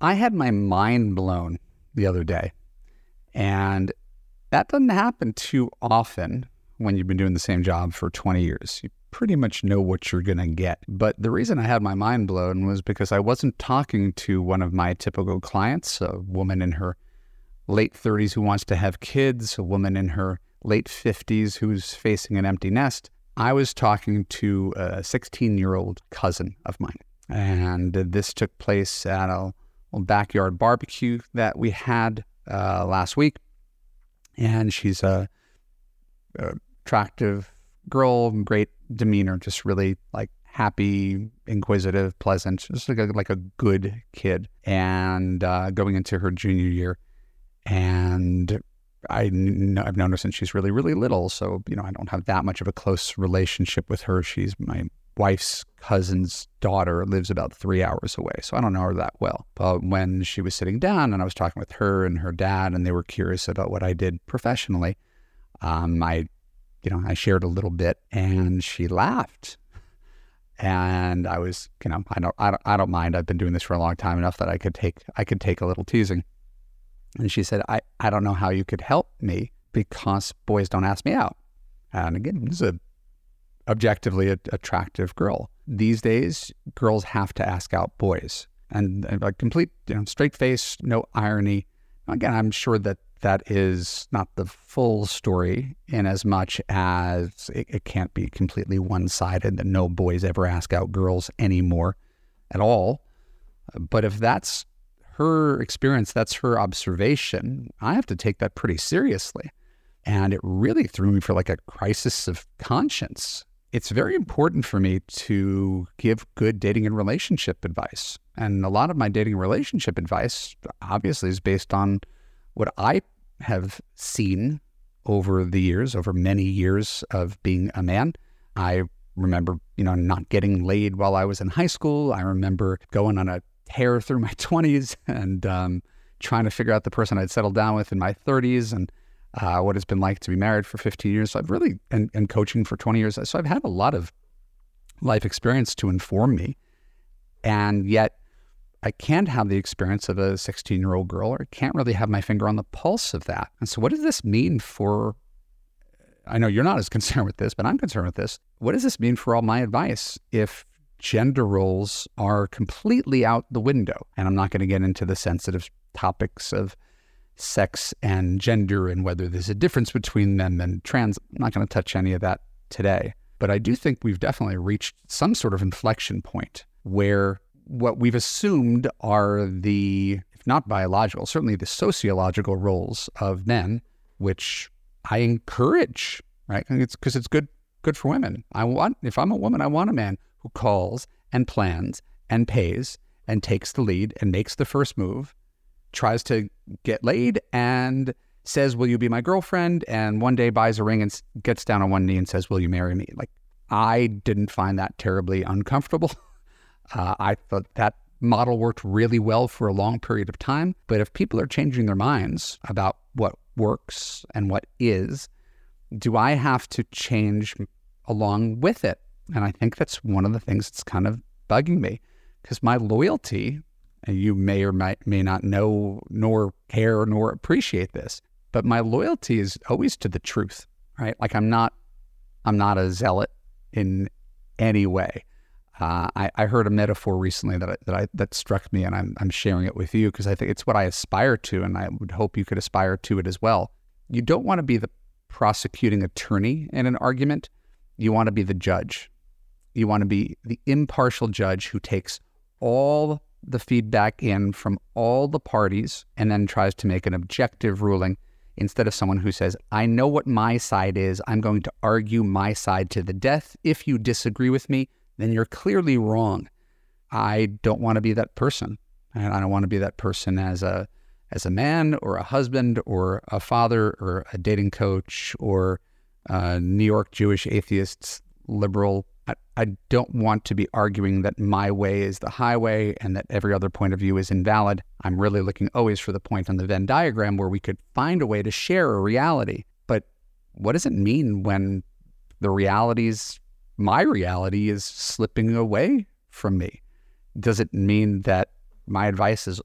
I had my mind blown the other day. And that doesn't happen too often when you've been doing the same job for 20 years. You pretty much know what you're going to get. But the reason I had my mind blown was because I wasn't talking to one of my typical clients, a woman in her late 30s who wants to have kids, a woman in her late 50s who's facing an empty nest. I was talking to a 16 year old cousin of mine. And this took place at a backyard barbecue that we had uh, last week. And she's a, a attractive girl, great demeanor, just really like happy, inquisitive, pleasant, just like a, like a good kid. And uh, going into her junior year, and I I've known her since she's really really little, so you know I don't have that much of a close relationship with her. She's my wife's cousin's daughter lives about three hours away, so I don't know her that well. But when she was sitting down and I was talking with her and her dad, and they were curious about what I did professionally, um, I, you know, I shared a little bit, and she laughed. And I was, you know, I don't, I don't, I don't mind. I've been doing this for a long time enough that I could take, I could take a little teasing. And she said, I, I don't know how you could help me because boys don't ask me out. And again, this is a objectively attractive girl. These days, girls have to ask out boys, and, a complete, you know, straight face, no irony. Again, I'm sure that that is not the full story, in as much as it, it can't be completely one-sided that no boys ever ask out girls anymore, at all. But if that's her experience, that's her observation, I have to take that pretty seriously. And it really threw me for like a crisis of conscience it's very important for me to give good dating and relationship advice. And a lot of my dating and relationship advice obviously is based on what I have seen over the years, over many years of being a man. I remember, you know, not getting laid while I was in high school. I remember going on a tear through my 20s and um, trying to figure out the person I'd settled down with in my 30s. And uh, what it's been like to be married for 15 years. So I've really, and, and coaching for 20 years. So I've had a lot of life experience to inform me. And yet, I can't have the experience of a 16 year old girl, or I can't really have my finger on the pulse of that. And so, what does this mean for? I know you're not as concerned with this, but I'm concerned with this. What does this mean for all my advice if gender roles are completely out the window? And I'm not going to get into the sensitive topics of sex and gender and whether there's a difference between them and trans. I'm not going to touch any of that today. But I do think we've definitely reached some sort of inflection point where what we've assumed are the, if not biological, certainly the sociological roles of men, which I encourage, right? It's because it's good good for women. I want if I'm a woman, I want a man who calls and plans and pays and takes the lead and makes the first move tries to get laid and says, Will you be my girlfriend? And one day buys a ring and gets down on one knee and says, Will you marry me? Like, I didn't find that terribly uncomfortable. Uh, I thought that model worked really well for a long period of time. But if people are changing their minds about what works and what is, do I have to change along with it? And I think that's one of the things that's kind of bugging me because my loyalty and you may or may, may not know, nor care, nor appreciate this. But my loyalty is always to the truth, right? Like I'm not, I'm not a zealot in any way. Uh, I, I, heard a metaphor recently that I, that I, that struck me, and I'm I'm sharing it with you because I think it's what I aspire to, and I would hope you could aspire to it as well. You don't want to be the prosecuting attorney in an argument. You want to be the judge. You want to be the impartial judge who takes all the feedback in from all the parties and then tries to make an objective ruling instead of someone who says, I know what my side is. I'm going to argue my side to the death. If you disagree with me, then you're clearly wrong. I don't want to be that person. And I don't want to be that person as a as a man or a husband or a father or a dating coach or a New York Jewish atheists liberal I, I don't want to be arguing that my way is the highway and that every other point of view is invalid. I'm really looking always for the point on the Venn diagram where we could find a way to share a reality. But what does it mean when the realities, my reality, is slipping away from me? Does it mean that my advice has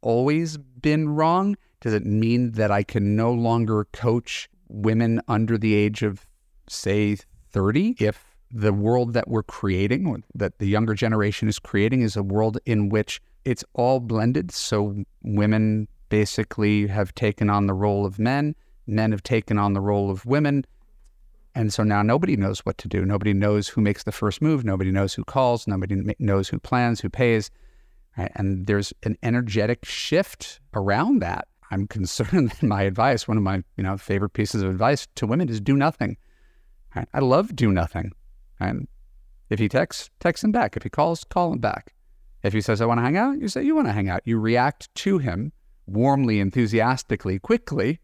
always been wrong? Does it mean that I can no longer coach women under the age of, say, 30 if the world that we're creating, that the younger generation is creating, is a world in which it's all blended. So women basically have taken on the role of men, men have taken on the role of women. And so now nobody knows what to do. Nobody knows who makes the first move. Nobody knows who calls. Nobody knows who plans, who pays. And there's an energetic shift around that. I'm concerned that my advice, one of my you know favorite pieces of advice to women, is do nothing. I love do nothing. And if he texts, text him back. If he calls, call him back. If he says, I want to hang out, you say, you want to hang out. You react to him warmly, enthusiastically, quickly,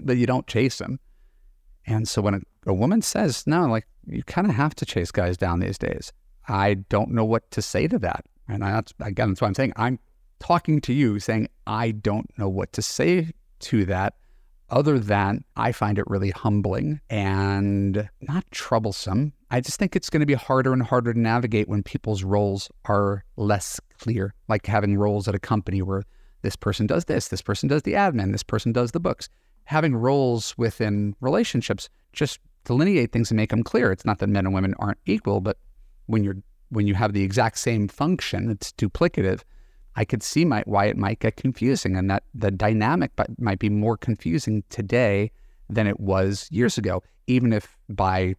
but you don't chase him. And so when a, a woman says, no, like you kind of have to chase guys down these days, I don't know what to say to that. And I, that's, again, that's what I'm saying. I'm talking to you saying, I don't know what to say to that other than I find it really humbling and not troublesome. I just think it's going to be harder and harder to navigate when people's roles are less clear, like having roles at a company where this person does this, this person does the admin, this person does the books. Having roles within relationships just delineate things and make them clear. It's not that men and women aren't equal, but when you're when you have the exact same function, it's duplicative. I could see my, why it might get confusing and that the dynamic might be more confusing today than it was years ago, even if by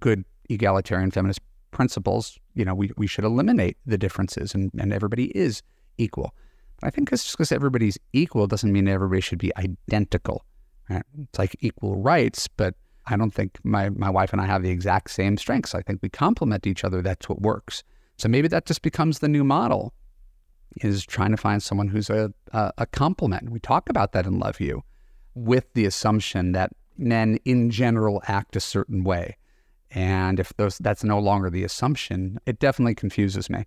good egalitarian feminist principles, you know, we, we should eliminate the differences and, and everybody is equal. But I think just because everybody's equal doesn't mean everybody should be identical. Right? It's like equal rights, but I don't think my, my wife and I have the exact same strengths. I think we complement each other. That's what works. So maybe that just becomes the new model is trying to find someone who's a, a, a complement. We talk about that in Love U with the assumption that men in general act a certain way. And if those, that's no longer the assumption, it definitely confuses me.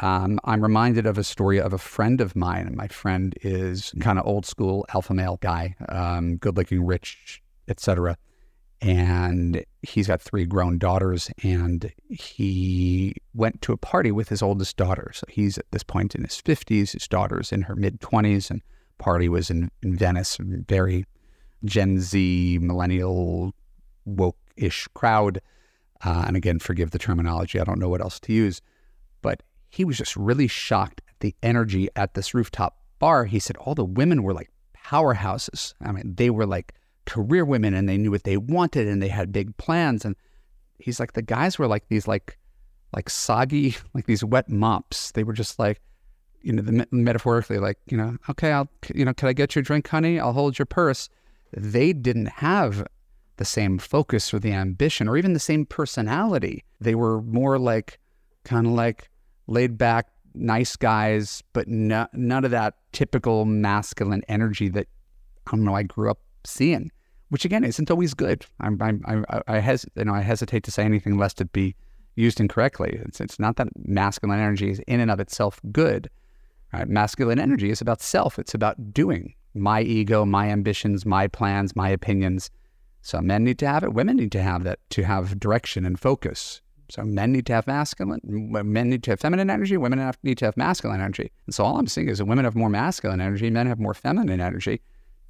Um, I'm reminded of a story of a friend of mine, my friend is kind of old school alpha male guy, um, good looking, rich, etc and he's got three grown daughters and he went to a party with his oldest daughter. So he's at this point in his 50s his daughter's in her mid 20s and party was in, in venice very gen z millennial woke-ish crowd. Uh, and again forgive the terminology i don't know what else to use. But he was just really shocked at the energy at this rooftop bar he said all the women were like powerhouses i mean they were like career women and they knew what they wanted and they had big plans. And he's like, the guys were like these like like soggy, like these wet mops. They were just like, you know, the, metaphorically, like, you know, okay, I'll, you know, can I get your drink, honey? I'll hold your purse. They didn't have the same focus or the ambition or even the same personality. They were more like kind of like laid back, nice guys, but no, none of that typical masculine energy that I don't know I grew up seeing which again isn't always good. I'm, I'm, I, I, hes- you know, I hesitate to say anything lest it be used incorrectly. It's, it's not that masculine energy is in and of itself good. Right? Masculine energy is about self. It's about doing my ego, my ambitions, my plans, my opinions. So men need to have it. Women need to have that to have direction and focus. So men need to have masculine, men need to have feminine energy, women need to have masculine energy. And so all I'm seeing is that women have more masculine energy, men have more feminine energy.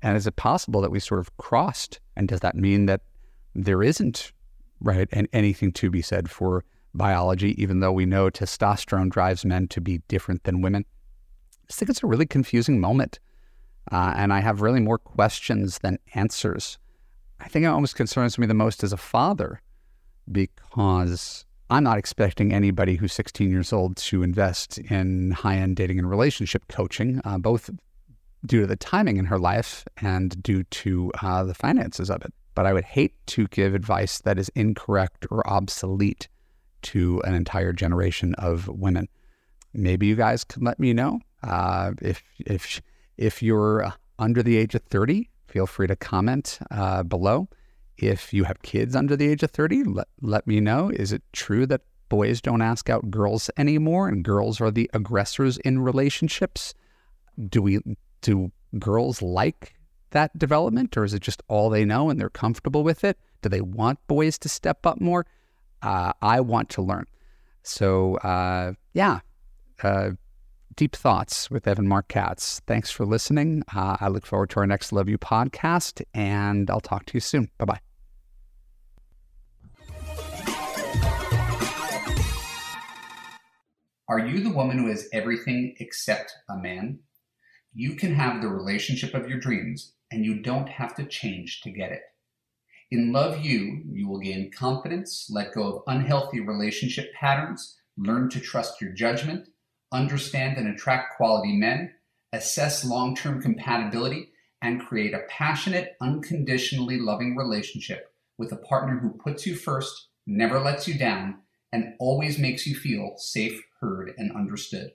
And is it possible that we sort of crossed? And does that mean that there isn't, right, and anything to be said for biology, even though we know testosterone drives men to be different than women? I think it's a really confusing moment. Uh, and I have really more questions than answers. I think it almost concerns me the most as a father because I'm not expecting anybody who's 16 years old to invest in high end dating and relationship coaching. Uh, both due to the timing in her life and due to uh, the finances of it. But I would hate to give advice that is incorrect or obsolete to an entire generation of women. Maybe you guys can let me know uh, if if if you're under the age of 30. Feel free to comment uh, below. If you have kids under the age of 30, let, let me know. Is it true that boys don't ask out girls anymore and girls are the aggressors in relationships? Do we do girls like that development or is it just all they know and they're comfortable with it? Do they want boys to step up more? Uh, I want to learn. So, uh, yeah, uh, deep thoughts with Evan Marc Katz. Thanks for listening. Uh, I look forward to our next Love U podcast, and I'll talk to you soon. Bye bye. Are you the woman who has everything except a man? You can have the relationship of your dreams, and you don't have to change to get it. In Love U, you will gain confidence, let go of unhealthy relationship patterns, learn to trust your judgment, understand and attract quality men, assess long term compatibility, and create a passionate, unconditionally loving relationship with a partner who puts you first, never lets you down, and always makes you feel safe, heard, and understood.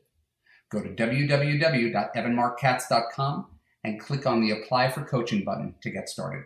Go to www.evanmarckatz.com and click on the Apply for Coaching button to get started.